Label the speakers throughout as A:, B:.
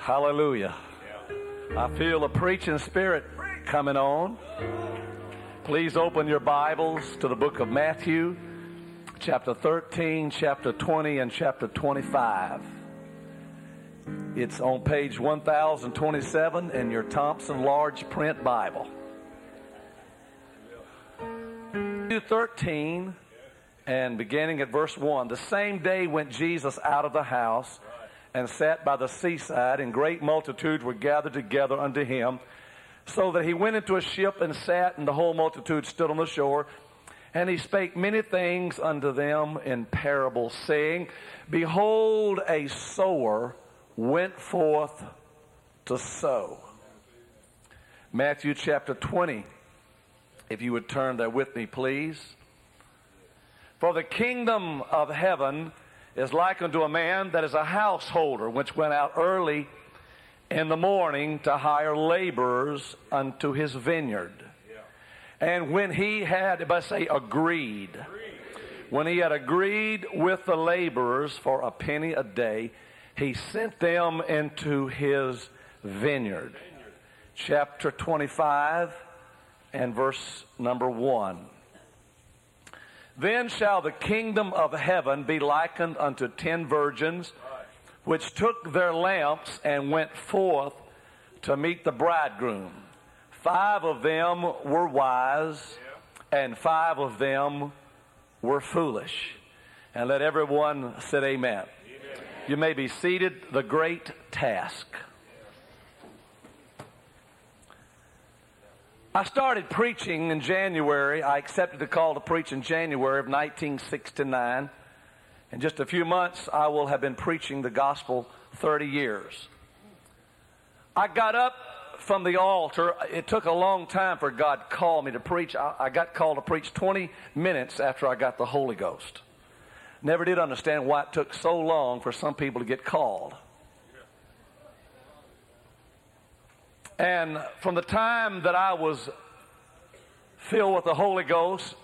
A: Hallelujah. I feel a preaching spirit coming on. Please open your Bibles to the book of Matthew, chapter 13, chapter 20, and chapter 25. It's on page 1027 in your Thompson Large Print Bible. Matthew 13 and beginning at verse 1. The same day went Jesus out of the house and sat by the seaside, and great multitudes were gathered together unto him, so that he went into a ship and sat, and the whole multitude stood on the shore. And he spake many things unto them in parables, saying, Behold, a sower went forth to sow. Matthew chapter 20. If you would turn there with me, please. For the kingdom of heaven is like unto a man that is a householder, which went out early in the morning to hire laborers unto his vineyard. And when he had, if I say agreed, when he had agreed with the laborers for a penny a day, he sent them into his vineyard. Chapter 25 and verse number 1. Then shall the kingdom of heaven be likened unto ten virgins, which took their lamps and went forth to meet the bridegroom. Five of them were wise, and five of them were foolish. And let everyone say amen. amen. You may be seated. The great task. I started preaching in January. I accepted the call to preach in January of 1969. In just a few months, I will have been preaching the gospel 30 years. I got up from the altar. It took a long time for God to call me to preach. I, got called to preach 20 minutes after I got the Holy Ghost. Never did understand why it took so long for some people to get called. And from the time that I was filled with the Holy Ghost,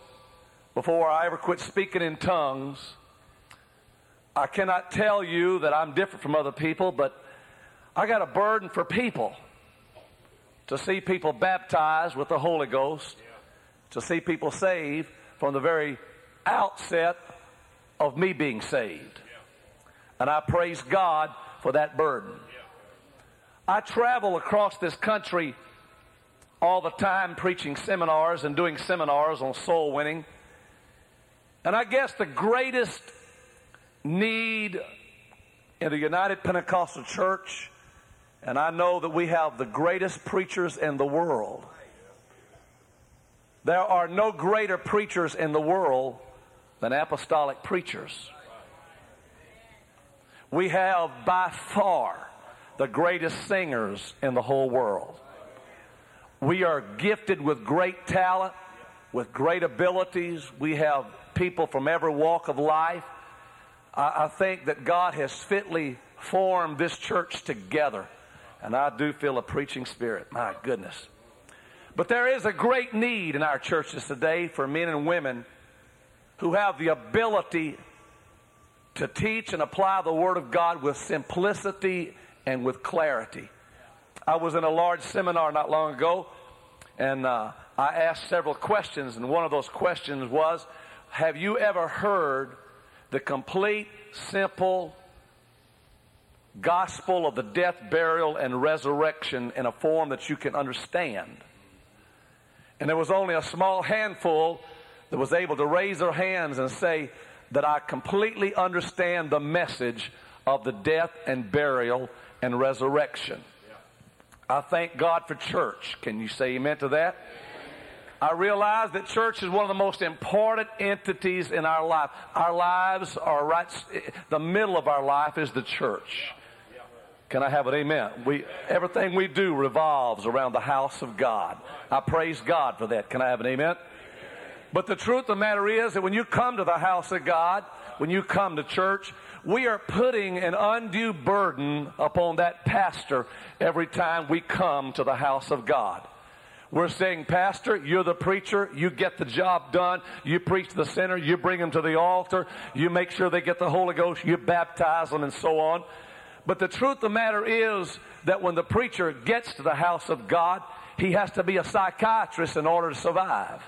A: before I ever quit speaking in tongues, I cannot tell you that I'm different from other people, but I got a burden for people to see people baptized with the Holy Ghost, to see people saved from the very outset of me being saved. And I praise God for that burden. I travel across this country all the time preaching seminars and doing seminars on soul winning. And I guess the greatest need in the United Pentecostal Church, and I know that we have the greatest preachers in the world. There are no greater preachers in the world than apostolic preachers. We have by far the greatest singers in the whole world. We are gifted with great talent, with great abilities. We have people from every walk of life. I, I think that God has fitly formed this church together. And I do feel a preaching spirit. My goodness. But there is a great need in our churches today for men and women who have the ability to teach and apply the Word of God with simplicity and with clarity. I was in a large seminar not long ago, and uh, I asked several questions, and one of those questions was Have you ever heard the complete, simple gospel of the death, burial, and resurrection in a form that you can understand? And there was only a small handful that was able to raise their hands and say that I completely understand the message of the death and burial and resurrection. I thank God for church. Can you say amen to that? I realize that church is one of the most important entities in our life. Our lives are right, the middle of our life is the church. Can I have an amen? We, everything we do revolves around the house of God. I praise God for that. Can I have an amen? But the truth of the matter is that when you come to the house of God, when you come to church, we are putting an undue burden upon that pastor every time we come to the house of God. We're saying, Pastor, you're the preacher. You get the job done. You preach the sinner. You bring them to the altar. You make sure they get the Holy Ghost. You baptize them and so on. But the truth of the matter is that when the preacher gets to the house of God, he has to be a psychiatrist in order to survive.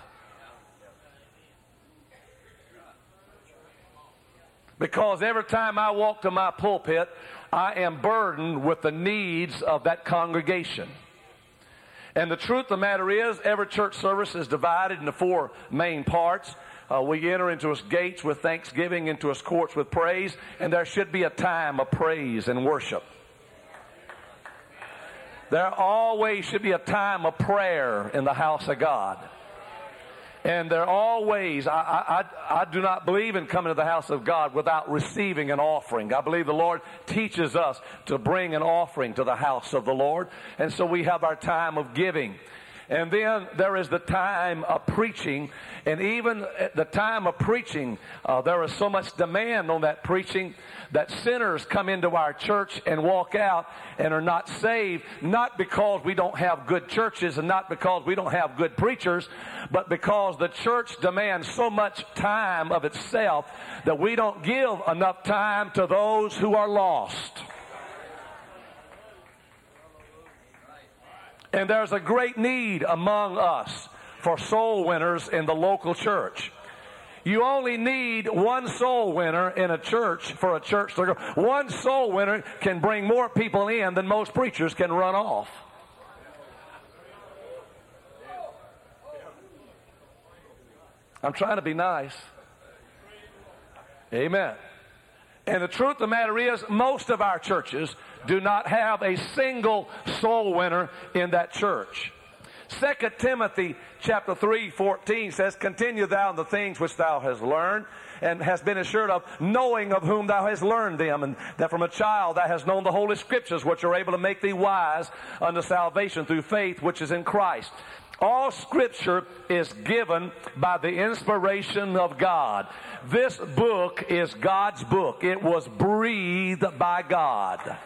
A: Because every time I walk to my pulpit, I am burdened with the needs of that congregation. And the truth of the matter is, every church service is divided into four main parts. Uh, we enter into his gates with thanksgiving, into his courts with praise, and there should be a time of praise and worship. There always should be a time of prayer in the house of God. And there are always, I, I, I do not believe in coming to the house of God without receiving an offering. I believe the Lord teaches us to bring an offering to the house of the Lord. And so we have our time of giving. And then there is the time of preaching. And even at the time of preaching, uh, there is so much demand on that preaching that sinners come into our church and walk out and are not saved, not because we don't have good churches and not because we don't have good preachers, but because the church demands so much time of itself that we don't give enough time to those who are lost. And there's a great need among us for soul winners in the local church. You only need one soul winner in a church for a church to go. One soul winner can bring more people in than most preachers can run off. I'm trying to be nice. Amen. And the truth of the matter is, most of our churches do not have a single soul winner in that church. Second Timothy chapter 3, 14 says, Continue thou in the things which thou hast learned and hast been assured of, knowing of whom thou hast learned them, and that from a child thou hast known the holy scriptures, which are able to make thee wise unto salvation through faith which is in Christ. All scripture is given by the inspiration of God. This book is God's book. It was breathed by God.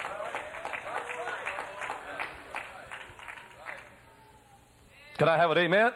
A: Can I have an amen?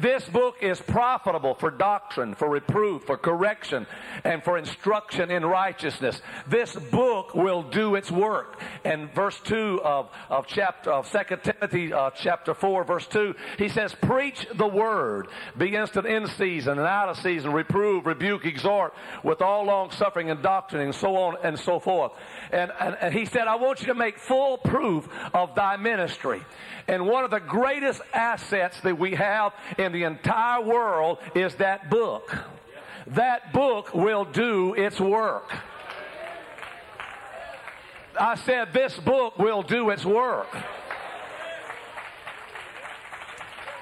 A: This book is profitable for doctrine, for reproof, for correction, and for instruction in righteousness. This book will do its work. And verse 2 of, of chapter of 2 Timothy uh, chapter 4, verse 2, he says, Preach the word, be instant in season and out of season, reprove, rebuke, exhort with all long suffering and doctrine, and so on and so forth. And, and, and he said, I want you to make full proof of thy ministry. And one of the greatest assets that we have in the entire world is that book. That book will do its work. I said, this book will do its work.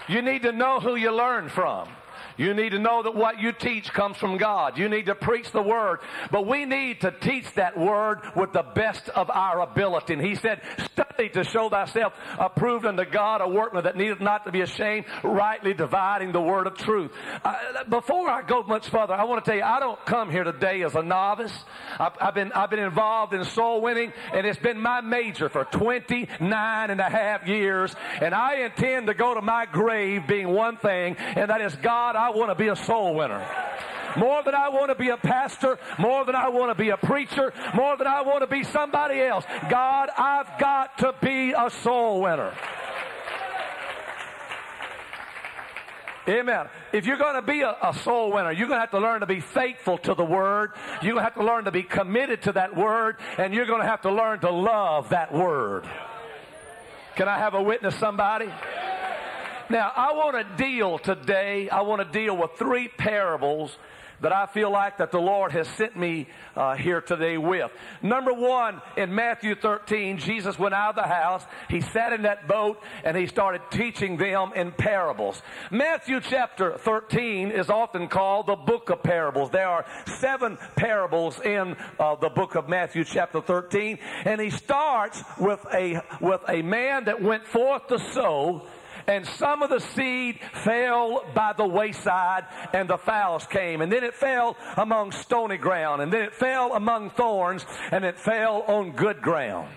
A: You need to know who you learn from. You need to know that what you teach comes from God. You need to preach the word. But we need to teach that word with the best of our ability. And he said, study to show thyself approved unto God, a workman that needeth not to be ashamed, rightly dividing the word of truth. Uh, before I go much further, I want to tell you, I don't come here today as a novice. I've, I've been, I've been involved in soul winning and it's been my major for 29 and a half years. And I intend to go to my grave being one thing, and that is God, want to be a soul winner. More than I want to be a pastor, more than I want to be a preacher, more than I want to be somebody else. God, I've got to be a soul winner. Amen. If you're going to be a, a, soul winner, you're going to have to learn to be faithful to the Word. You're going to have to learn to be committed to that Word. And you're going to have to learn to love that Word. Can I have a witness, somebody? Now, I want to deal today, I want to deal with three parables that I feel like that the Lord has sent me uh, here today with. Number one, in Matthew 13, Jesus went out of the house. He sat in that boat and he started teaching them in parables. Matthew chapter 13 is often called the book of parables. There are seven parables in uh, the book of Matthew chapter 13, and he starts with a with a man that went forth to sow and some of the seed fell by the wayside, and the fowls came. And then it fell among stony ground, and then it fell among thorns, and it fell on good ground.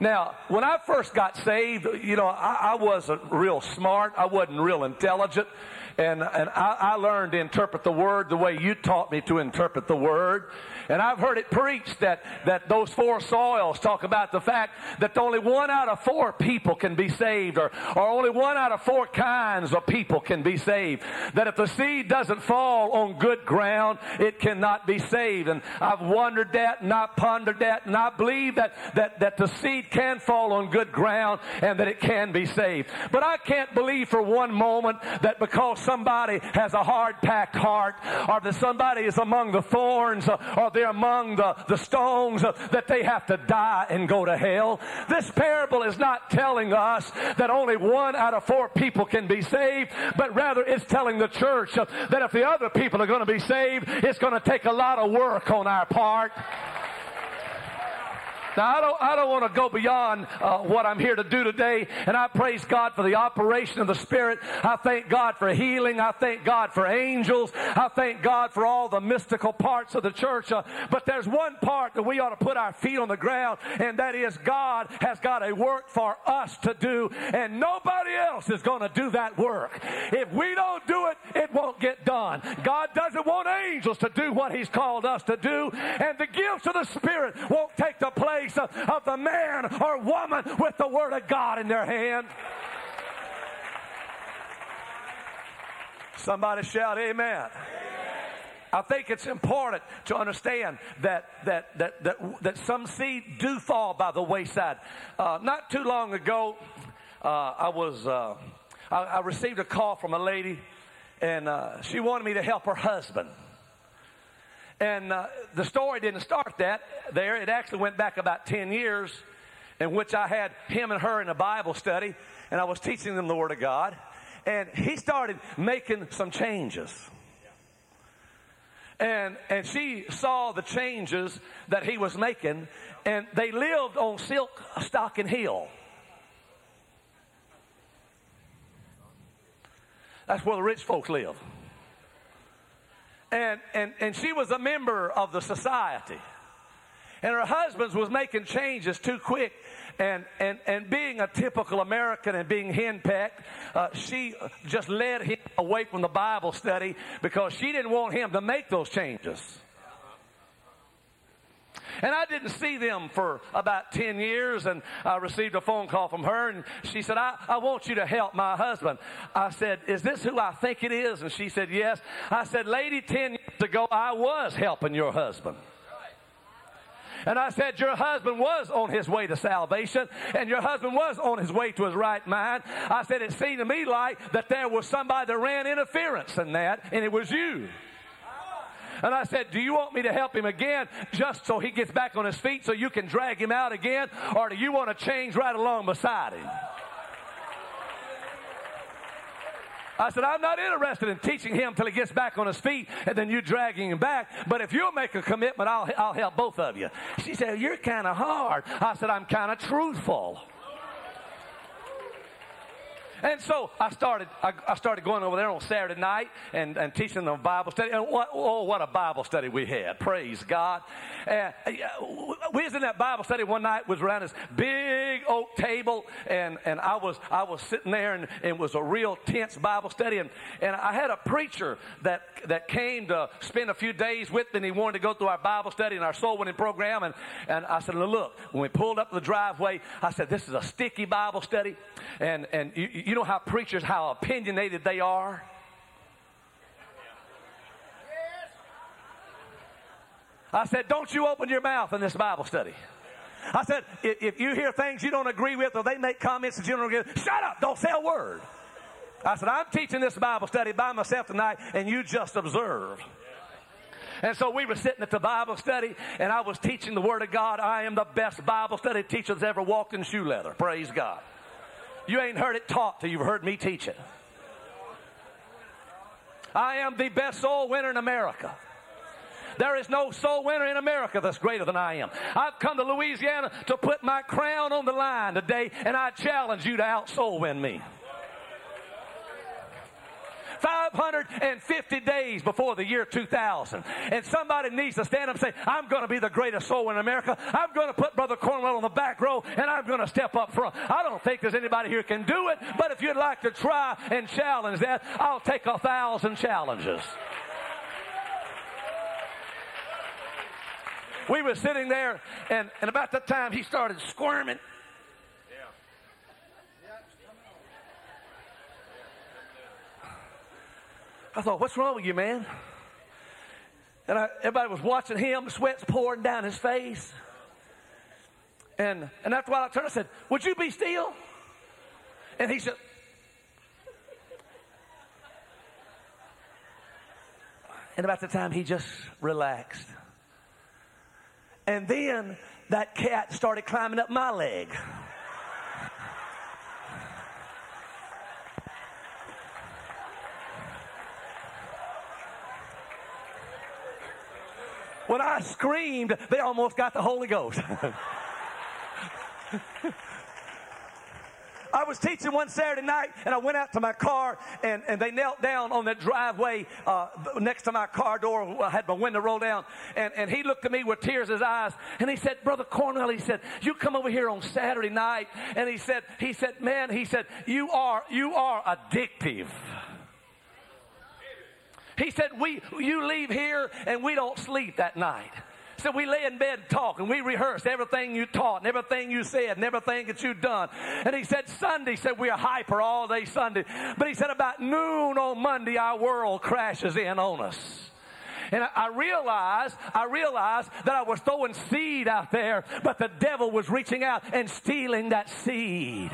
A: Now, when I first got saved, you know, I, I wasn't real smart. I wasn't real intelligent. And, and I, I learned to interpret the word the way you taught me to interpret the word. And I've heard it preached that, that those four soils talk about the fact that only one out of four people can be saved, or, or only one out of four kinds of people can be saved. That if the seed doesn't fall on good ground, it cannot be saved. And I've wondered that and I've pondered that, and I believe that, that, that the seed can fall on good ground and that it can be saved. But I can't believe for one moment that because somebody has a hard packed heart, or that somebody is among the thorns, uh, or they're among the, the stones, that they have to die and go to hell. This parable is not telling us that only one out of four people can be saved, but rather it's telling the church that if the other people are going to be saved, it's going to take a lot of work on our part. Now, I don't, I don't want to go beyond uh, what I'm here to do today, and I praise God for the operation of the Spirit. I thank God for healing. I thank God for angels. I thank God for all the mystical parts of the church. Uh, but there's one part that we ought to put our feet on the ground, and that is God has got a work for us to do, and nobody else is going to do that work. If we don't do it, it won't get done. God doesn't want angels to do what He's called us to do, and the gifts of the Spirit won't take the place place of the man or woman with the Word of God in their hand. Somebody shout, Amen. I think it's important to understand that that that that, that some seed do fall by the wayside. Uh, not too long ago, uh, I was uh, I, I, received a call from a lady, and uh, she wanted me to help her husband. And uh, the story didn't start that there. It actually went back about 10 years in which I had him and her in a Bible study, and I was teaching them the Word of God. And he started making some changes. And, and she saw the changes that he was making, and they lived on Silk Stocking Hill. That's where the rich folks live and, and, and she was a member of the society. And her husband was making changes too quick. And, and, and being a typical American and being henpecked, uh, she just led him away from the Bible study because she didn't want him to make those changes. And I didn't see them for about 10 years, and I received a phone call from her, and she said, I, I want you to help my husband. I said, Is this who I think it is? And she said, Yes. I said, Lady, 10 years ago, I was helping your husband. And I said, Your husband was on his way to salvation, and your husband was on his way to his right mind. I said, It seemed to me like that there was somebody that ran interference in that, and it was you. And I said, Do you want me to help him again just so he gets back on his feet so you can drag him out again? Or do you want to change right along beside him? I said, I'm not interested in teaching him till he gets back on his feet and then you dragging him back. But if you'll make a commitment, I'll, I'll help both of you. She said, You're kind of hard. I said, I'm kind of truthful. And so I started, I, I, started going over there on Saturday night and, and teaching them Bible study. And what, oh, what a Bible study we had. Praise God. And we was in that Bible study one night, was around this big oak table, and, and I was I was sitting there and, it was a real tense Bible study. And, and I had a preacher that that came to spend a few days with me and he wanted to go through our Bible study and our soul winning program. And, and I said, look, when we pulled up the driveway, I said, this is a sticky Bible study. And, and you, you know how preachers, how opinionated they are? I said, Don't you open your mouth in this Bible study. I said, If you hear things you don't agree with or they make comments that you don't agree with, shut up, don't say a word. I said, I'm teaching this Bible study by myself tonight, and you just observe. And so we were sitting at the Bible study, and I was teaching the Word of God. I am the best Bible study teacher that's ever walked in shoe leather. Praise God. You ain't heard it taught till you've heard me teach it. I am the best soul winner in America. There is no soul winner in America that's greater than I am. I've come to Louisiana to put my crown on the line today, and I challenge you to out soul win me. 550 days before the year 2000. And somebody needs to stand up and say, I'm going to be the greatest soul in America. I'm going to put Brother Cornwell on the back row and I'm going to step up front. I don't think there's anybody here can do it, but if you'd like to try and challenge that, I'll take a thousand challenges. we were sitting there, and, and about that time he started squirming. I thought, what's wrong with you, man? And I, everybody was watching him, sweat's pouring down his face. And, and after a while, I turned and said, Would you be still? And he said, And about the time he just relaxed. And then that cat started climbing up my leg. When I screamed, they almost got the Holy Ghost. I was teaching one Saturday night, and I went out to my car, and, and they knelt down on the driveway uh, next to my car door. I had my window rolled down, and, and he looked at me with tears in his eyes, and he said, "Brother Cornwell," he said, "You come over here on Saturday night," and he said, "He said, man, he said, you are you are addictive." He said, we, you leave here and we don't sleep that night. So we lay in bed and talk and we rehearse everything you taught and everything you said and everything that you've done. And he said, Sunday, said we are hyper all day Sunday. But he said, about noon on Monday, our world crashes in on us. And I realized, I realized that I was throwing seed out there, but the devil was reaching out and stealing that seed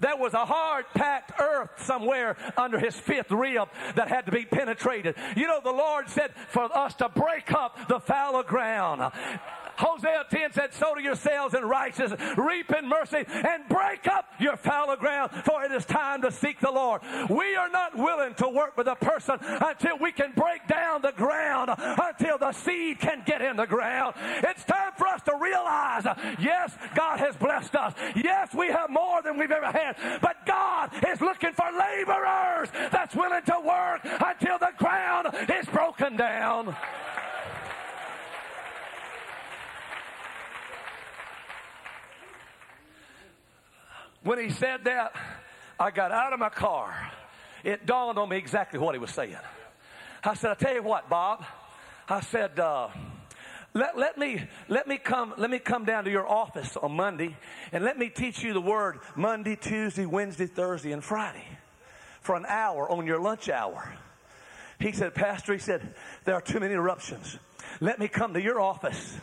A: there was a hard packed earth somewhere under his fifth rib that had to be penetrated. You know, the Lord said for us to break up the fallow ground. Hosea 10 said, Sow to yourselves in righteousness, reap in mercy, and break up your fallow ground, for it is time to seek the Lord. We are not willing to work with a person until we can break down the ground, until the seed can get in the ground. It's time for us to realize, yes, God has blessed us. Yes, we have more than we've ever had, but God is looking for laborers that's willing to work until the ground is broken down. When he said that, I got out of my car. It dawned on me exactly what he was saying. I said, I tell you what, Bob. I said, uh, let, let me let me come let me come down to your office on Monday and let me teach you the word Monday, Tuesday, Wednesday, Thursday, and Friday for an hour on your lunch hour. He said, Pastor, he said, there are too many interruptions. Let me come to your office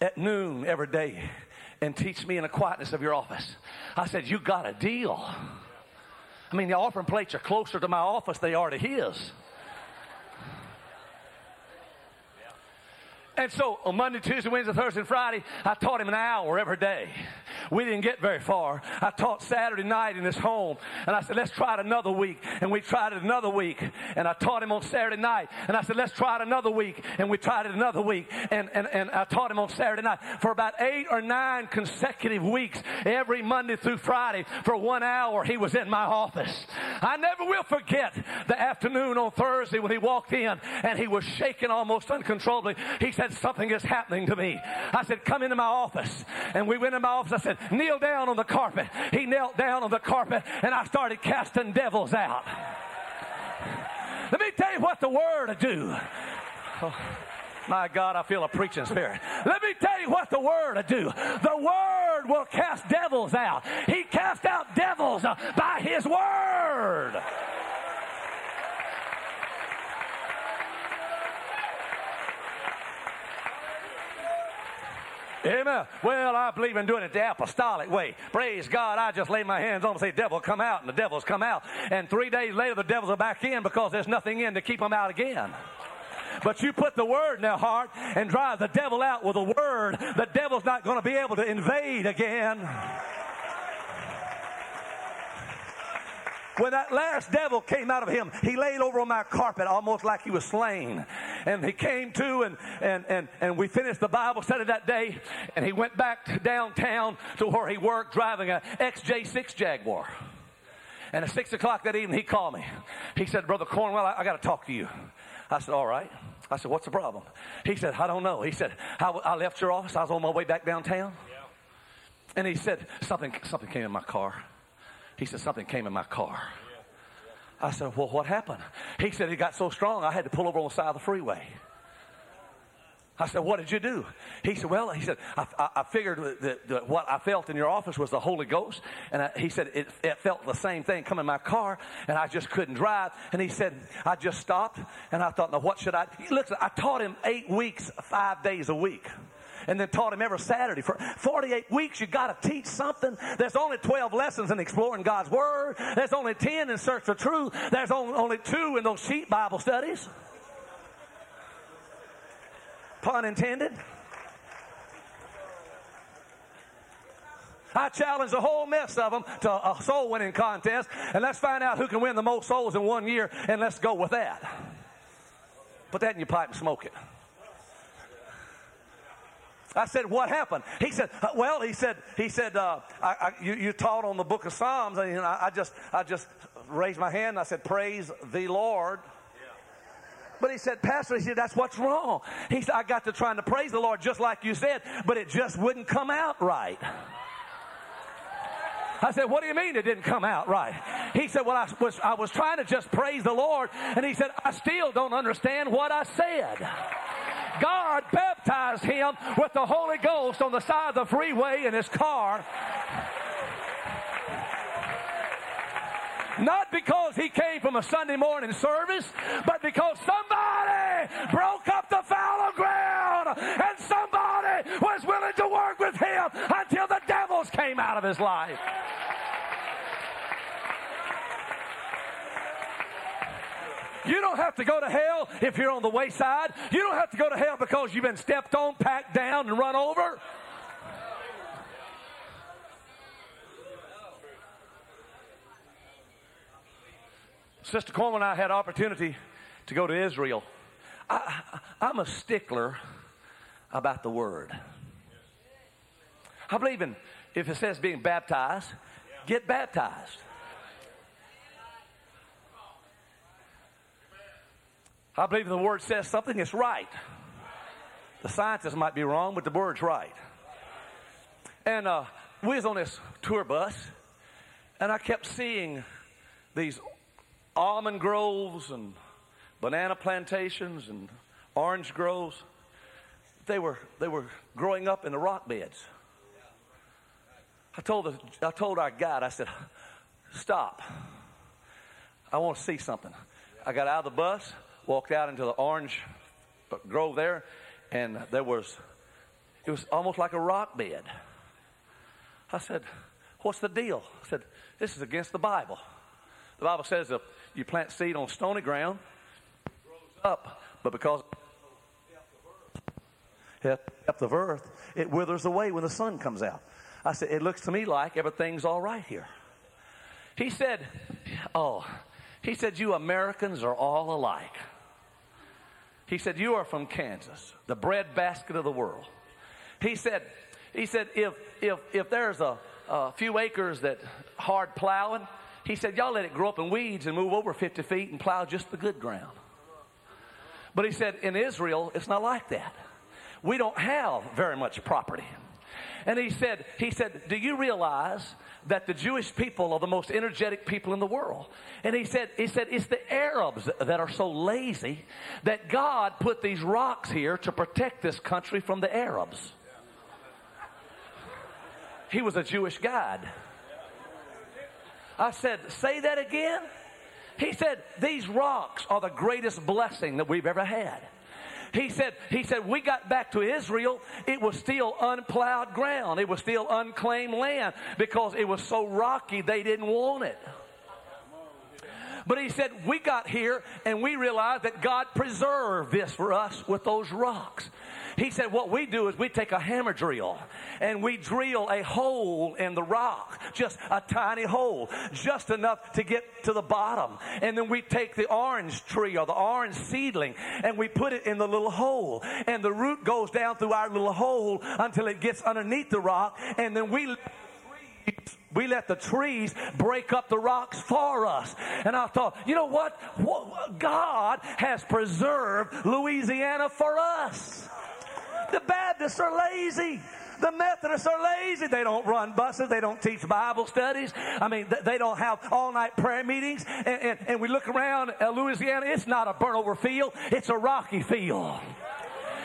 A: at noon every day and teach me in the quietness of your office. I said, You got a deal. I mean, the offering plates are closer to my office they are to his. And so on Monday, Tuesday, Wednesday, Thursday, and Friday, I taught him an hour every day. We didn't get very far. I taught Saturday night in his home, and I said, let's try it another week. And we tried it another week. And I taught him on Saturday night, and I said, let's try it another week. And we tried it another week. And, and, and I taught him on Saturday night for about eight or nine consecutive weeks, every Monday through Friday, for one hour, he was in my office. I never will forget the afternoon on Thursday when he walked in and he was shaking almost uncontrollably. He said, something is happening to me. I said, come into my office. And we went in my office. I said, kneel down on the carpet. He knelt down on the carpet and I started casting devils out. Let me tell you what the word will do. Oh, my God, I feel a preaching spirit. Let me tell you what the word will do. The word will cast devils out. He cast out devils by his word. Amen. Well, I believe in doing it the apostolic way. Praise God. I just lay my hands on and say, devil, come out. And the devil's come out. And three days later, the devils are back in because there's nothing in to keep them out again. But you put the word in their heart and drive the devil out with the word, the devil's not going to be able to invade again. When that last devil came out of him, he laid over on my carpet almost like he was slain. And he came to and, and, and, and we finished the Bible study that day. And he went back downtown to where he worked driving a XJ6 Jaguar. And at six o'clock that evening, he called me. He said, Brother Cornwell, I, I got to talk to you. I said, All right. I said, What's the problem? He said, I don't know. He said, I, I left your office. I was on my way back downtown. Yeah. And he said, something, something came in my car. He said, Something came in my car. I said, Well, what happened? He said, It got so strong, I had to pull over on the side of the freeway. I said, What did you do? He said, Well, he said, I, I, I figured that, that, what I felt in your office was the Holy Ghost. And I, he said, it, it, felt the same thing come in my car, and I just couldn't drive. And he said, I just stopped, and I thought, Now, what should I? Look, I taught him eight weeks, five days a week and then taught him every Saturday. For 48 weeks, you got to teach something. There's only 12 lessons in exploring God's Word. There's only 10 in search for truth. There's only, two in those sheep Bible studies. Pun intended. I challenge the whole mess of them to a soul winning contest, and let's find out who can win the most souls in one year, and let's go with that. Put that in your pipe and smoke it. I said, "What happened?" He said, uh, "Well, he said, he said, uh, I, I, you, you, taught on the Book of Psalms, and I, I just, I just raised my hand. and I said, "Praise the Lord." But he said, Pastor, he said, that's what's wrong. He said, I got to trying to praise the Lord just like you said, but it just wouldn't come out right. I said, What do you mean it didn't come out right? He said, Well, I was, I was trying to just praise the Lord. And he said, I still don't understand what I said. God baptized him with the Holy Ghost on the side of the freeway in his car. Not because he came from a Sunday morning service, but because somebody broke up the fallow ground and somebody was willing to work with him until the devils came out of his life. You don't have to go to hell if you're on the wayside. You don't have to go to hell because you've been stepped on, packed down, and run over. Sister Coleman and I had opportunity to go to Israel. I, I'm a stickler about the Word. I believe in, if it says being baptized, get baptized. I believe the Word says something, it's right. The scientists might be wrong, but the Word's right. And uh, we was on this tour bus, and I kept seeing these almond groves and banana plantations and orange groves. They were, they were growing up in the rock beds. I told, the, I told our guide, I said, stop. I want to see something. I got out of the bus, walked out into the orange grove there, and there was, it was almost like a rock bed. I said, what's the deal? I said, this is against the Bible. The Bible says if you plant seed on stony ground, it grows up, but because depth of earth, it withers away when the sun comes out. I said, it looks to me like everything's all right here. He said, oh, he said, you Americans are all alike. He said, you are from Kansas, the breadbasket of the world. He said, he said, if, if, if there's a, a few acres that hard plowing, he said, Y'all let it grow up in weeds and move over 50 feet and plow just the good ground. But he said, In Israel, it's not like that. We don't have very much property. And he said, he said, Do you realize that the Jewish people are the most energetic people in the world? And he said, he said, it's the Arabs that are so lazy that God put these rocks here to protect this country from the Arabs. He was a Jewish guide. I said, Say that again? He said, These rocks are the greatest blessing that we've ever had. He said, he said, we got back to Israel. It was still unplowed ground. It was still unclaimed land because it was so rocky they didn't want it. But he said, we got here and we realized that God preserved this for us with those rocks. He said, What we do is we take a hammer drill and we drill a hole in the rock, just a tiny hole, just enough to get to the bottom. And then we take the orange tree or the orange seedling and we put it in the little hole. And the root goes down through our little hole until it gets underneath the rock. And then we we let the trees break up the rocks for us. And I thought, you know what? God has preserved Louisiana for us. The Baptists are lazy. The Methodists are lazy. They don't run buses. They don't teach Bible studies. I mean, they don't have all night prayer meetings. And, and, and we look around Louisiana, it's not a burnover field, it's a rocky field.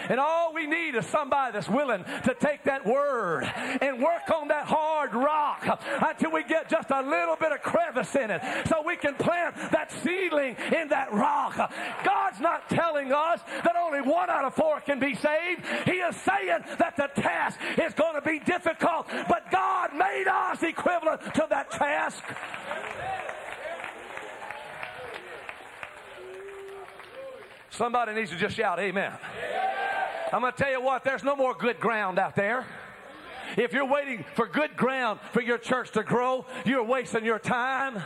A: And all we need is somebody that's willing to take that word and work on that hard rock until we get just a little bit of crevice in it so we can plant that seedling in that rock. God's not telling us that only one out of four can be saved. He is saying that the task is going to be difficult, but God made us equivalent to that task. Somebody needs to just shout, Amen. I'm going to tell you what, there's no more good ground out there. If you're waiting for good ground for your church to grow, you're wasting your time.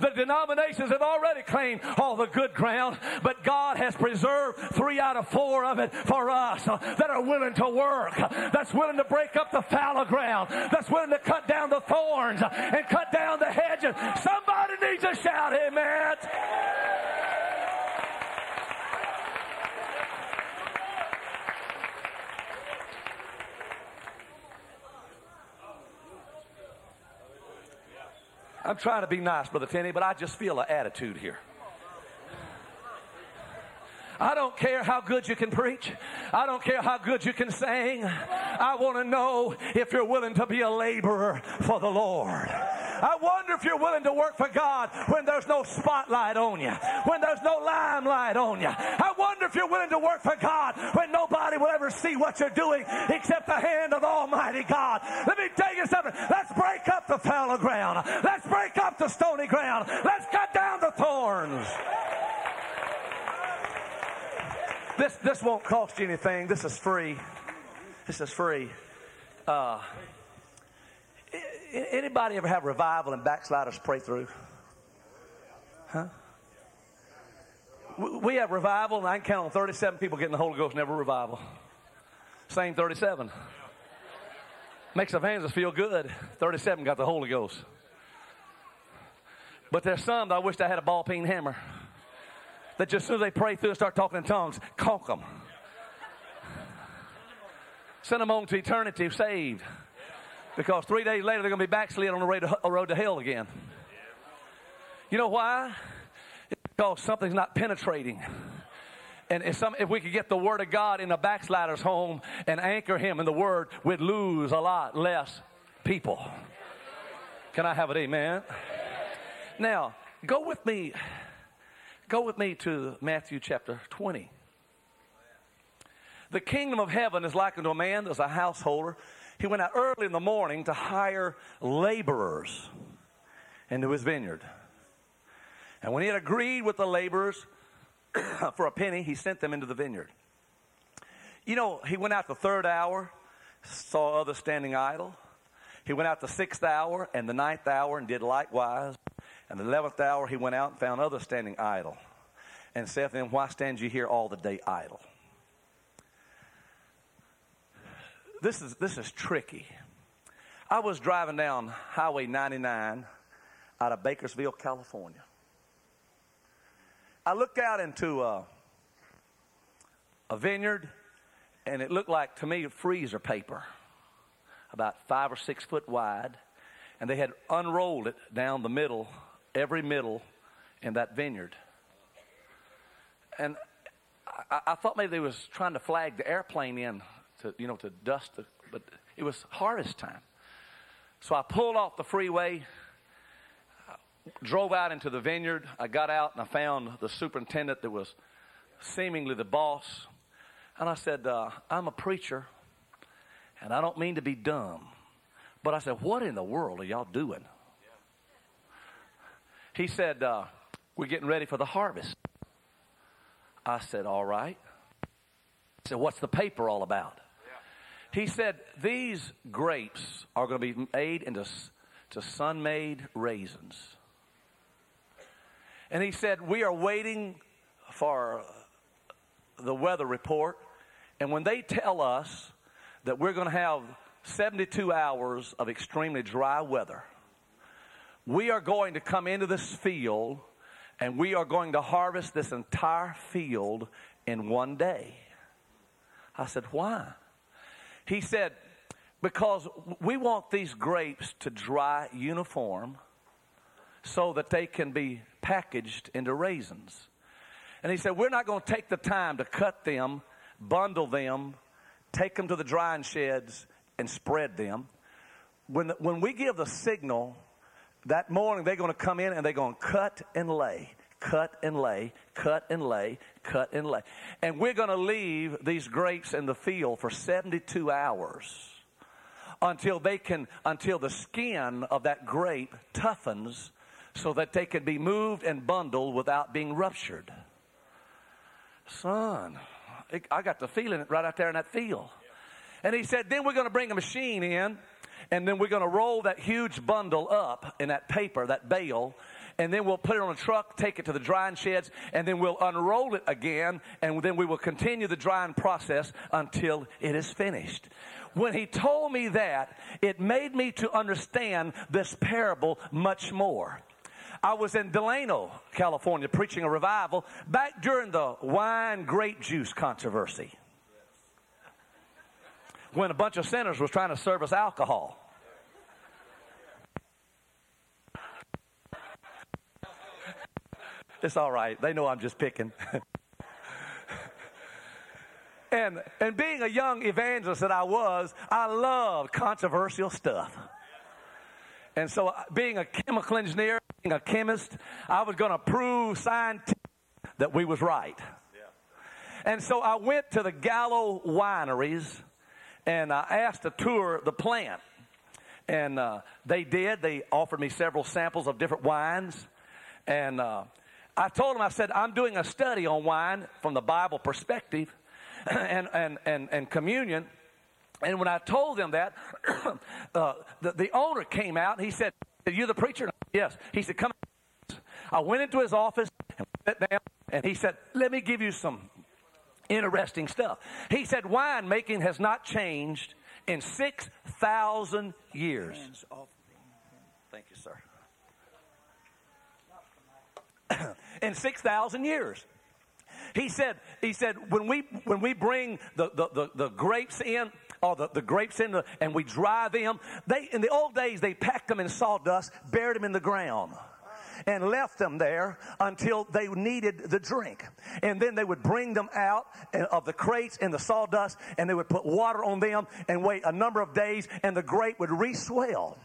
A: The denominations have already claimed all the good ground, but God has preserved three out of four of it for us that are willing to work, that's willing to break up the fallow ground, that's willing to cut down the thorns and cut down the hedges. Somebody needs to shout, Amen. I'm trying to be nice, Brother Tenney, but I just feel an attitude here. I don't care how good you can preach. I don't care how good you can sing. I want to know if you're willing to be a laborer for the Lord. I wonder if you're willing to work for God when there's no spotlight on you, when there's no limelight on you. I wonder if you're willing to work for God when nobody will ever see what you're doing except the hand of Almighty God. Let me tell you something. Let's break up the fallow ground. Let's break up the stony ground. Let's cut down the thorns. This, this won't cost you anything. This is free. This is free. Uh, Anybody ever have revival and backsliders pray through? Huh? We have revival, and I can count on 37 people getting the Holy Ghost, never revival. Same 37. Makes evangelists feel good. 37 got the Holy Ghost. But there's some that I wish I had a ball peen hammer. That just as soon as they pray through and start talking in tongues, conk them. Send them on to eternity saved. Because three days later, they're going to be backslid on the road to, road to hell again. You know why? It's because something's not penetrating. And if, some, if we could get the Word of God in a backslider's home and anchor him in the Word, we'd lose a lot less people. Can I have it, amen? Now, go with me. Go with me to Matthew chapter 20. The kingdom of heaven is likened to a man that's a householder he went out early in the morning to hire laborers into his vineyard. And when he had agreed with the laborers for a penny, he sent them into the vineyard. You know, he went out the third hour, saw others standing idle. He went out the sixth hour and the ninth hour and did likewise. And the eleventh hour he went out and found others standing idle. And saith to them, Why stand you here all the day idle? this is this is tricky. I was driving down Highway 99 out of Bakersfield, California. I looked out into a, a vineyard, and it looked like to me freezer paper, about five or six foot wide, and they had unrolled it down the middle, every middle in that vineyard. And I, I thought maybe they was trying to flag the airplane in to, you know, to dust the, but it was harvest time. So I pulled off the freeway, drove out into the vineyard. I got out and I found the superintendent that was seemingly the boss. And I said, uh, I'm a preacher and I don't mean to be dumb. But I said, What in the world are y'all doing? He said, uh, We're getting ready for the harvest. I said, All right. He said, What's the paper all about? He said, These grapes are going to be made into to Sun-Maid raisins. And he said, We are waiting for the weather report. And when they tell us that we're going to have 72 hours of extremely dry weather, we are going to come into this field and we are going to harvest this entire field in one day. I said, Why? He said, because we want these grapes to dry uniform so that they can be packaged into raisins. And he said, We're not going to take the time to cut them bundle them, take them to the drying sheds, and spread them. When, when we give the signal, that morning they're going to come in and they're going to cut and lay, cut and lay, cut and lay, cut and lay. And we're going to leave these grapes in the field for 72 hours until they can, until the skin of that grape toughens so that they can be moved and bundled without being ruptured. Son, I got the feeling right out there in that field. And he said, then we're going to bring a machine in, and then we're going to roll that huge bundle up in that paper, that bale, and then we'll put it on a truck, take it to the drying sheds, and then we'll unroll it again, and then we will continue the drying process until it is finished. When he told me that, it made me to understand this parable much more. I was in Delano, California, preaching a revival back during the wine grape juice controversy. When a bunch of sinners was trying to serve us alcohol. It's all right. They know I'm just picking. and and being a young evangelist that I was, I loved controversial stuff. And so, uh, being a chemical engineer, being a chemist, I was going to prove scientifically that we was right. Yeah. And so I went to the Gallo wineries and I asked to tour the plant. And uh, they did. They offered me several samples of different wines. And uh, I told them, I said, I'm doing a study on wine from the Bible perspective and, and, and, and communion. And when I told them that, uh, the, the owner came out he said, Are you the preacher? Yes. He said, Come. I went into his office and sat down and he said, Let me give you some interesting stuff. He said, winemaking has not changed in 6,000 years. Thank you, sir. in 6,000 years. He said, he said, when we, when we bring the, the, the, the grapes in, or the, the grapes in the, and we dry them, they, in the old days, they packed them in sawdust, buried them in the ground and left them there until they needed the drink. And then they would bring them out eh, of the crates in the sawdust and they would put water on them and wait a number of days and the grape would reswell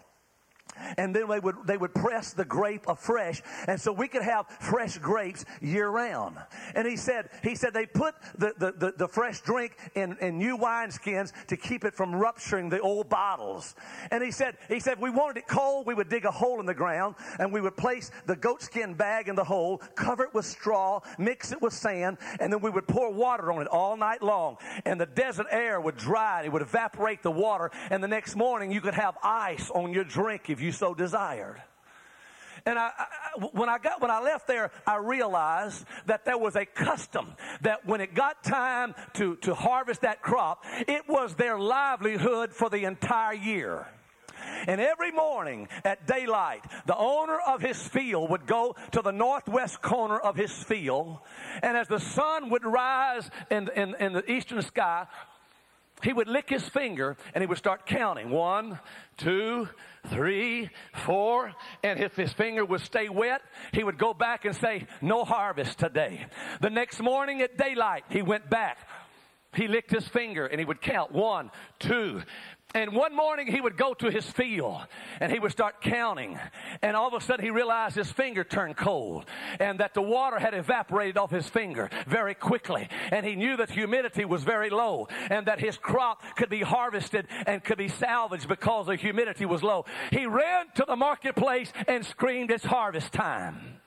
A: and then they would they would press the grape afresh. And so we could have fresh grapes year round and he said he said they put the, the, the, the fresh drink in, in new wineskins to keep it from rupturing the old bottles. And he said he said we wanted it cold. We would dig a hole in the ground and we would place the goatskin bag in the hole cover it with straw mix it with sand and then we would pour water on it all night long. And the desert air would dry it would evaporate the water. And the next morning you could have ice on your drink if you so desired. And I, I, when I got when I left there, I realized that there was a custom that when it got time to to harvest that crop, it was their livelihood for the entire year. And every morning at daylight, the owner of his field would go to the northwest corner of his field. And as the sun would rise in, in, in the eastern sky, he would lick his finger and he would start counting. One, two, three, four. And if his finger would stay wet, he would go back and say, No harvest today. The next morning at daylight, he went back. He licked his finger and he would count one, two, and one morning he would go to his field and he would start counting. And all of a sudden he realized his finger turned cold and that the water had evaporated off his finger very quickly. And he knew that humidity was very low and that his crop could be harvested and could be salvaged because the humidity was low. He ran to the marketplace and screamed, It's harvest time.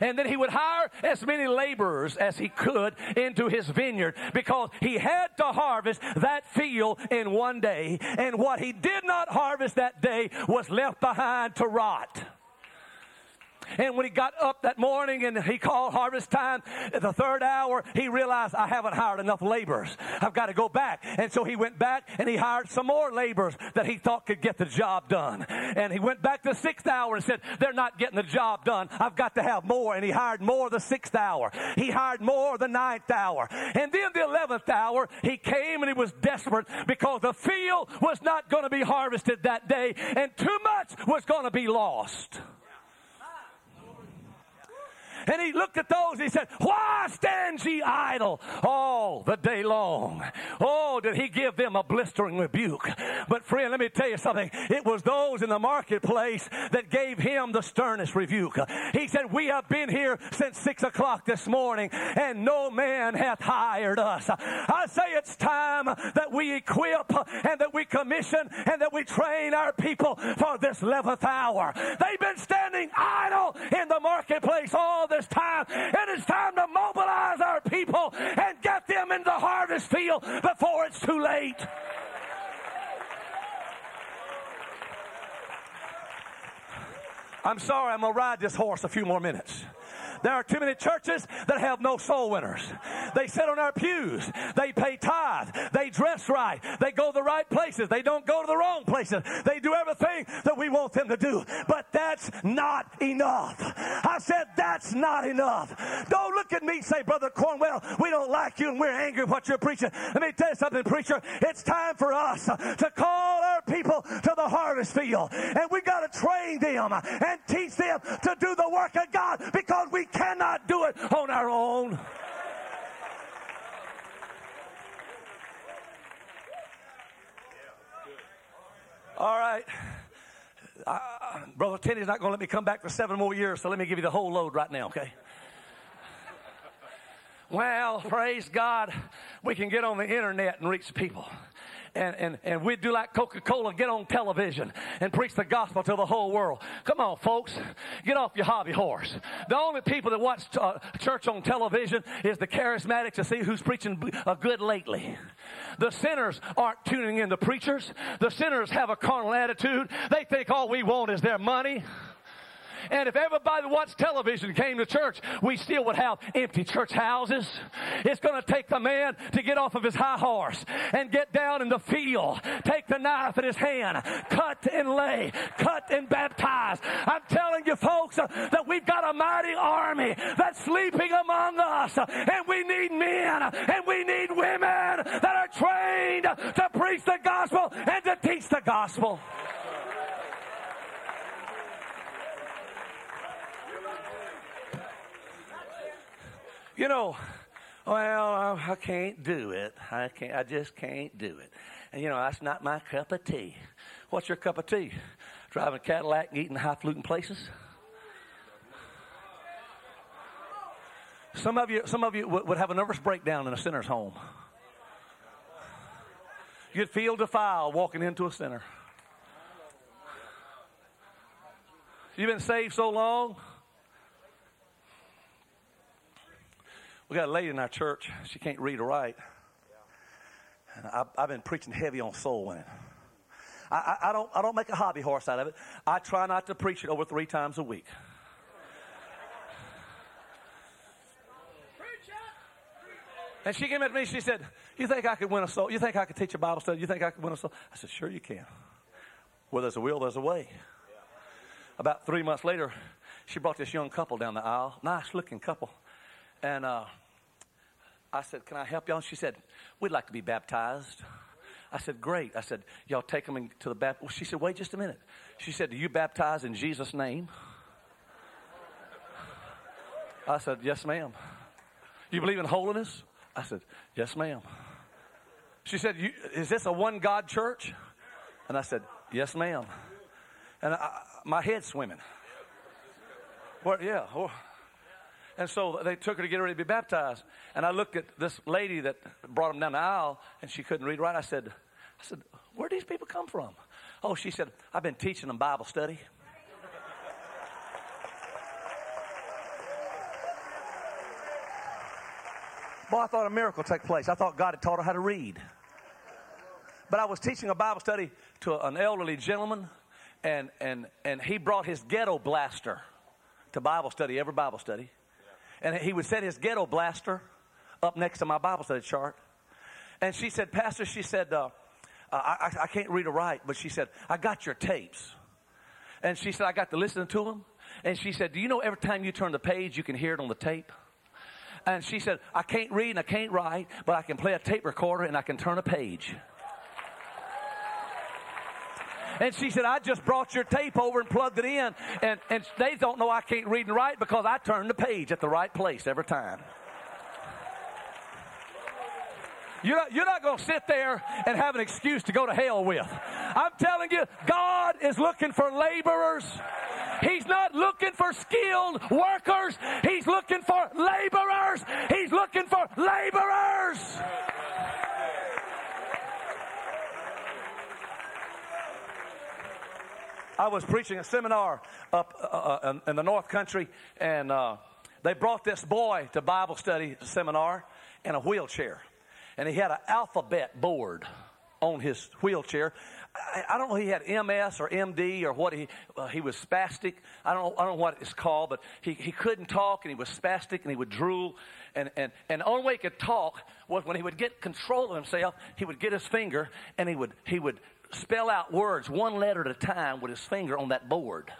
A: And then he would hire as many laborers as he could into his vineyard because he had to harvest that field in one day. And what he did not harvest that day was left behind to rot. And when he got up that morning and he called harvest time at the third hour, he realized I haven't hired enough laborers. I've got to go back. And so he went back and he hired some more laborers that he thought could get the job done. And he went back the sixth hour and said, They're not getting the job done. I've got to have more. And he hired more the sixth hour. He hired more the ninth hour. And then the eleventh hour, he came and he was desperate because the field was not going to be harvested that day and too much was going to be lost. And he looked at those and he said, Why stand ye idle all the day long? Oh, did he give them a blistering rebuke? But friend, let me tell you something. It was those in the marketplace that gave him the sternest rebuke. He said, We have been here since six o'clock this morning, and no man hath hired us. I say it's time that we equip and that we commission and that we train our people for this 11th hour. They've been standing idle in the marketplace all this time, and it's time to mobilize our people and get them in the harvest field before it's too late. I'm sorry, I'm going to ride this horse a few more minutes. There are too many churches that have no soul winners. They sit on our pews. They pay tithe. They dress right. They go the right places. They don't go to the wrong places. They do everything that we want them to do. But that's not enough. I said, that's not enough. Don't look at me say, Brother Cornwell, we don't like you and we're angry at what you're preaching. Let me tell you something, preacher. It's time for us to call our people to the harvest field. And we got to train them and teach them to do the work of God because we cannot do it on our own. All right. Uh, Brother Teddy's not going to let me come back for seven more years, so let me give you the whole load right now, okay? Well, praise God, we can get on the internet and reach people and, and, and we'd do like Coca Cola, get on television and preach the gospel to the whole world. Come on, folks, get off your hobby horse. The only people that watch uh, church on television is the charismatics to see who's preaching a good lately. The sinners aren't tuning in to preachers. The sinners have a carnal attitude. They think all we want is their money. And if everybody watched television came to church, we still would have empty church houses. It's going to take the man to get off of his high horse and get down in the field, take the knife in his hand, cut and lay, cut and baptize. I'm telling you, folks, uh, that we've got a mighty army that's sleeping among us, and we need men and we need women that are trained to preach the gospel and to teach the gospel. You know, well, I can't do it. I can't. I just can't do it. And you know, that's not my cup of tea. What's your cup of tea? Driving a Cadillac and eating highfalutin places? Some of you, some of you would have a nervous breakdown in a sinner's home. You'd feel defiled walking into a sinner. You've been saved so long. We got a lady in our church. She can't read or write. And I, have been preaching heavy on soul winning. I, I, I, don't, I don't make a hobby horse out of it. I try not to preach it over three times a week. And she came at me. She said, "You think I could win a soul? You think I could teach a Bible study? You think I could win a soul?" I said, "Sure, you can. Where there's a will, there's a way." About three months later, she brought this young couple down the aisle. Nice looking couple. And uh, I said, Can I help y'all? She said, We'd like to be baptized. I said, Great. I said, Y'all take them to the baptism. She said, Wait just a minute. She said, Do you baptize in Jesus' name? I said, Yes, ma'am. You believe in holiness? I said, Yes, ma'am. She said, Is this a one God church? And I said, Yes, ma'am. And I, my head's swimming. Well, yeah. Well, and so they took her to get ready to be baptized. And I looked at this lady that brought them down the aisle, and she couldn't read right. I said, I said, where do these people come from? Oh, she said, I've been teaching them Bible study. Boy, I thought a miracle took place. I thought God had taught her how to read. But I was teaching a Bible study to an elderly gentleman, and, and, and he brought his ghetto blaster to Bible study, every Bible study and he would set his ghetto blaster up next to my Bible study chart. And she said, Pastor, she said, uh, I, I, can't read or write, but she said, I got your tapes. And she said, I got to listen to them. And she said, Do you know every time you turn the page, you can hear it on the tape? And she said, I can't read and I can't write, but I can play a tape recorder and I can turn a page. And she said, I just brought your tape over and plugged it in. And, and they don't know I can't read and write because I turn the page at the right place every time. You're not, you're not going to sit there and have an excuse to go to hell with. I'm telling you, God is looking for laborers. He's not looking for skilled workers. He's looking for laborers. He's looking for laborers. I was preaching a seminar up uh, uh, in the North Country, and uh, they brought this boy to Bible study seminar in a wheelchair and he had an alphabet board on his wheelchair. I, I, don't know if he had MS or MD or what he uh, he was spastic. I don't know, I don't know what it's called, but he, he couldn't talk and he was spastic and he would drool and, and and the only way he could talk was when he would get control of himself. He would get his finger and he would he would spell out words one letter at a time with his finger on that board.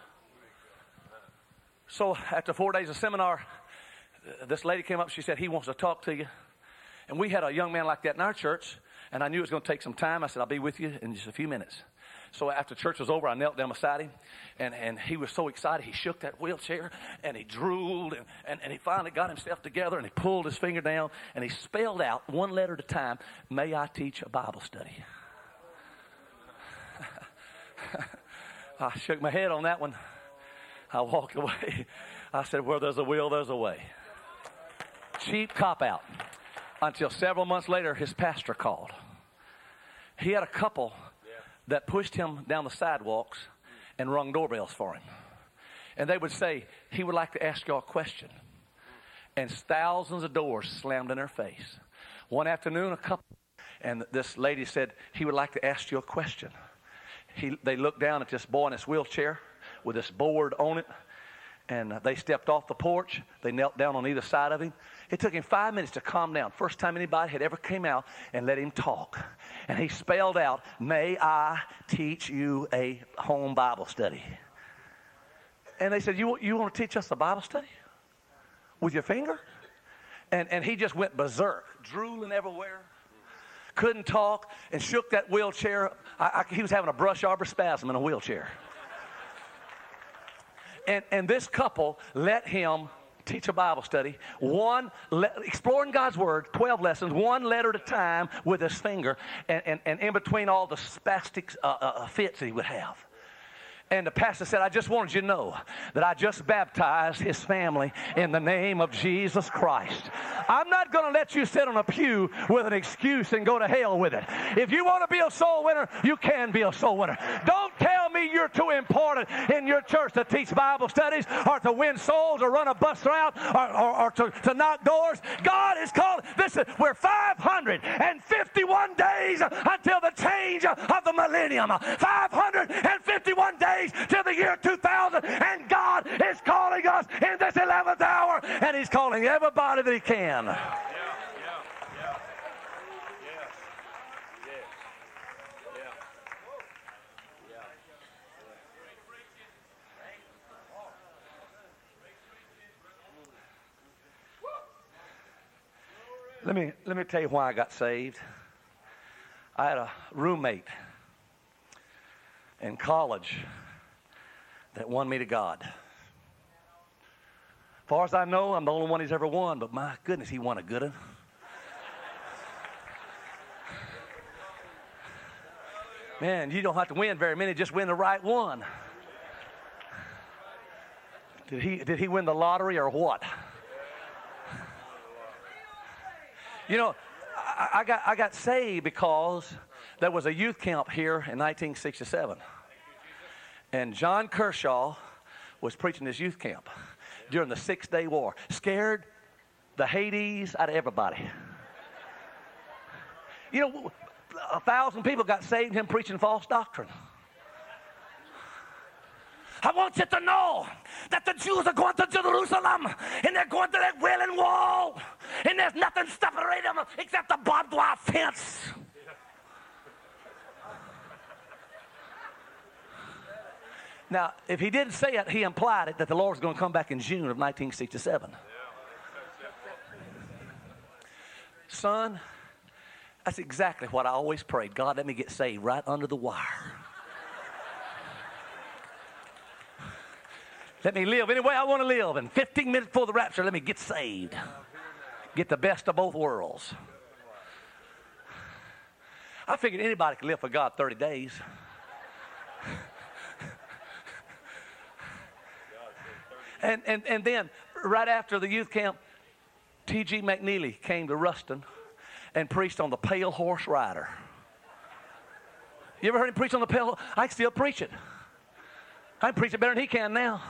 A: So after four days of seminar, this lady came up. She said he wants to talk to you. And we had a young man like that in our church, and I knew it was going to take some time. I said, I'll be with you in just a few minutes. So after church was over, I knelt down beside him, and, and he was so excited. He shook that wheelchair, and he drooled, and, and, and he finally got himself together, and he pulled his finger down, and he spelled out one letter at a time, May I teach a Bible study? I shook my head on that one. I walked away. I said, Where there's a will, there's a way. Cheap cop out until several months later, his pastor called. He had a couple that pushed him down the sidewalks and rung doorbells for him. And they would say, He would like to ask you a question. And thousands of doors slammed in their face. One afternoon, a couple, and this lady said, He would like to ask you a question. He, they looked down at this boy in his wheelchair with this board on it, and they stepped off the porch. They knelt down on either side of him. It took him five minutes to calm down. First time anybody had ever came out and let him talk. And he spelled out, May I teach you a home Bible study? And they said, You, you want to teach us a Bible study? With your finger? And, and he just went berserk, drooling everywhere, couldn't talk, and shook that wheelchair. I, I, he was having a brush arbor spasm in a wheelchair. And, and this couple let him teach a Bible study, one, le- exploring God's Word, 12 lessons, one letter at a time with his finger, and, and, and in between all the spastic uh, uh, uh, fits that he would have. And the pastor said, I just wanted you to know that I just baptized his family in the name of Jesus Christ. I'm not going to let you sit on a pew with an excuse and go to hell with it. If you want to be a soul winner, you can be a soul winner. Don't me you're too important in your church to teach Bible studies or to win souls or run a bus route or, or, or to, to knock doors. God is calling. Listen, we're 551 days until the change of the millennium. 551 days to the year 2000, and God is calling us in this 11th hour, and He's calling everybody that He can. Let me, let me tell you why I got saved. I had a roommate in college that won me to God. As far as I know, I'm the only one he's ever won, but my goodness, he won a good one. Man, you don't have to win very many, just win the right one. Did he, did he win the lottery or what? You know, I, I, got, I got saved because there was a youth camp here in 1967. And John Kershaw was preaching this youth camp during the Six Day War. Scared the Hades out of everybody. You know, a thousand people got saved him preaching false doctrine. I want you to know that the Jews are going to Jerusalem and they're going to that wailing wall and there's nothing separating them except a barbed wire fence. Now, if he didn't say it, he implied it that the Lord was going to come back in June of 1967. Son, that's exactly what I always prayed. God, let me get saved right under the wire. Let me live any way I want to live. And 15 minutes before the rapture, let me get saved. Get the best of both worlds. I figured anybody could live for God 30 days. and, and, and then, right after the youth camp, T.G. McNeely came to Ruston and preached on the pale horse rider. You ever heard him preach on the pale? I still preach it. I preach it better than he can now.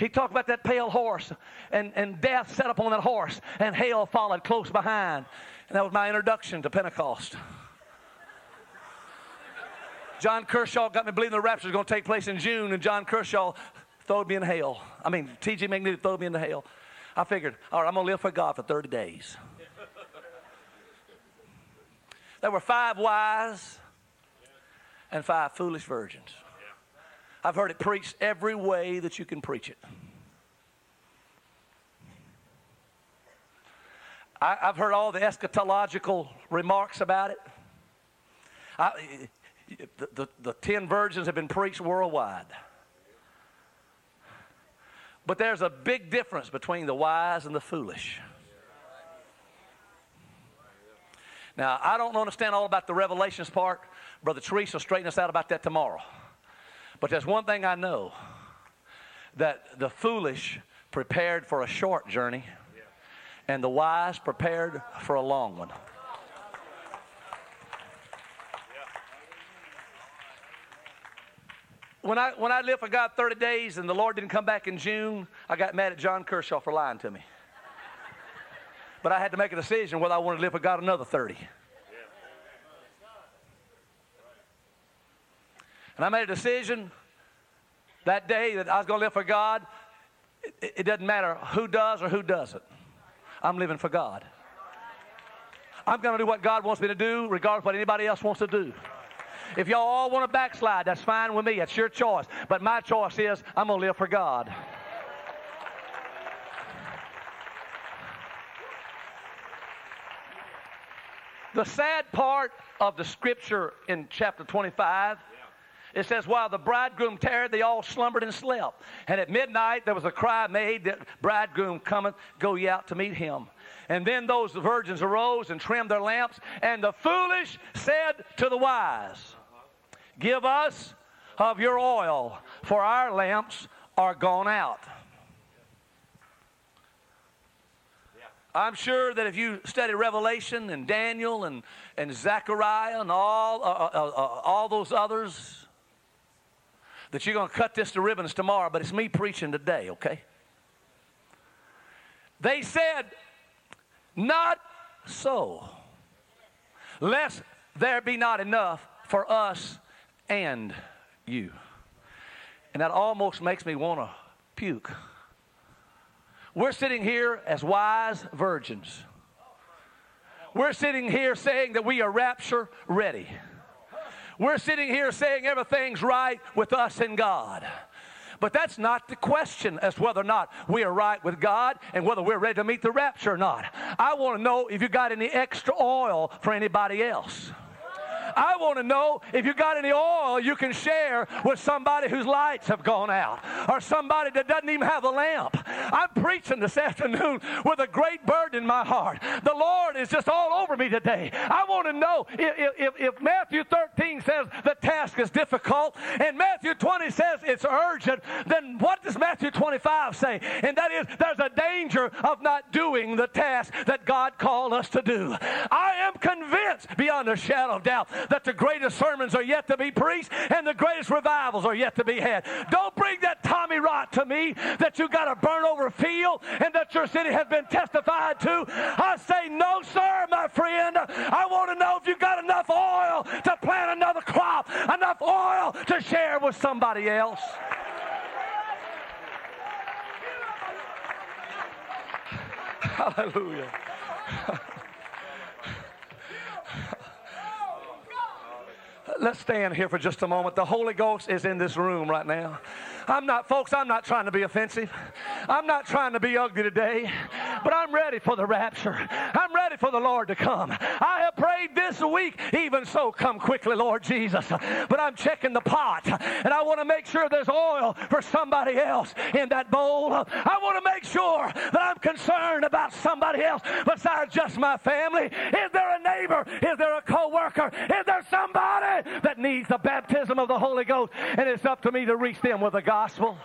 A: He talked about that pale horse, and, and death sat up on that horse, and hell followed close behind. And that was my introduction to Pentecost. John Kershaw got me believing the rapture was going to take place in June, and John Kershaw throw me in hell. I mean, T.G. McNeely threw me into hell. I figured, all right, I'm going to live for God for 30 days. there were five wise and five foolish virgins. I've heard it preached every way that you can preach it. I, have heard all the eschatological remarks about it. I, the, the, the ten virgins have been preached worldwide. But there's a big difference between the wise and the foolish. Now, I don't understand all about the Revelations part. Brother Teresa will straighten us out about that tomorrow. But there's one thing I know that the foolish prepared for a short journey, and the wise prepared for a long one. when I, when I lived for God 30 days and the Lord didn't come back in June, I got mad at John Kershaw for lying to me. But I had to make a decision whether I wanted to live for God another 30. And I made a decision that day that I was going to live for God. It, it doesn't matter who does or who doesn't. I'm living for God. I'm going to do what God wants me to do, regardless of what anybody else wants to do. If y'all all want to backslide, that's fine with me. That's your choice. But my choice is I'm going to live for God. The sad part of the scripture in chapter 25 it says, While the bridegroom tarried, they all slumbered and slept. And at midnight there was a cry made that bridegroom cometh, go ye out to meet him. And then those virgins arose and trimmed their lamps. And the foolish said to the wise, Give us of your oil, for our lamps are gone out. I'm sure that if you study Revelation and Daniel and, and Zechariah and all, uh, uh, uh, all those others, that you're going to cut this to ribbons tomorrow, but it's me preaching today, okay? They said, Not so, lest there be not enough for us and you. And that almost makes me want to puke. We're sitting here as wise virgins. We're sitting here saying that we are rapture ready. We're sitting here saying everything's right with us and God. But that's not the question as whether or not we are right with God and whether we're ready to meet the rapture or not. I want to know if you got any extra oil for anybody else. I want to know if you got any oil you can share with somebody whose lights have gone out or somebody that doesn't even have a lamp. I'm preaching this afternoon with a great burden in my heart. The Lord is just all over me today. I want to know if, if, if Matthew 13 says the task is difficult and Matthew 20 says it's urgent, then what does Matthew 25 say? And that is there's a danger of not doing the task that God called us to do. I am convinced beyond a shadow of doubt that the greatest sermons are yet to be preached and the greatest revivals are yet to be had. Don't bring that Tommy rot to me that you got a burn over field and that your city has been testified to. I say, no, sir, my friend. I want to know if you got enough oil to plant another crop, enough oil to share with somebody else. Hallelujah. Let's stand here for just a moment. The Holy Ghost is in this room right now. I'm not, folks, I'm not trying to be offensive. I'm not trying to be ugly today, but I'm ready for the rapture. I'm ready for the Lord to come. I have prayed this week, even so, come quickly, Lord Jesus. But I'm checking the pot, and I want to make sure there's oil for somebody else in that bowl. I want to make sure that I'm concerned about somebody else besides just my family. Is there a neighbor? Is there a co-worker? Is there somebody that needs the baptism of the Holy Ghost? And it's up to me to reach them with the gospel.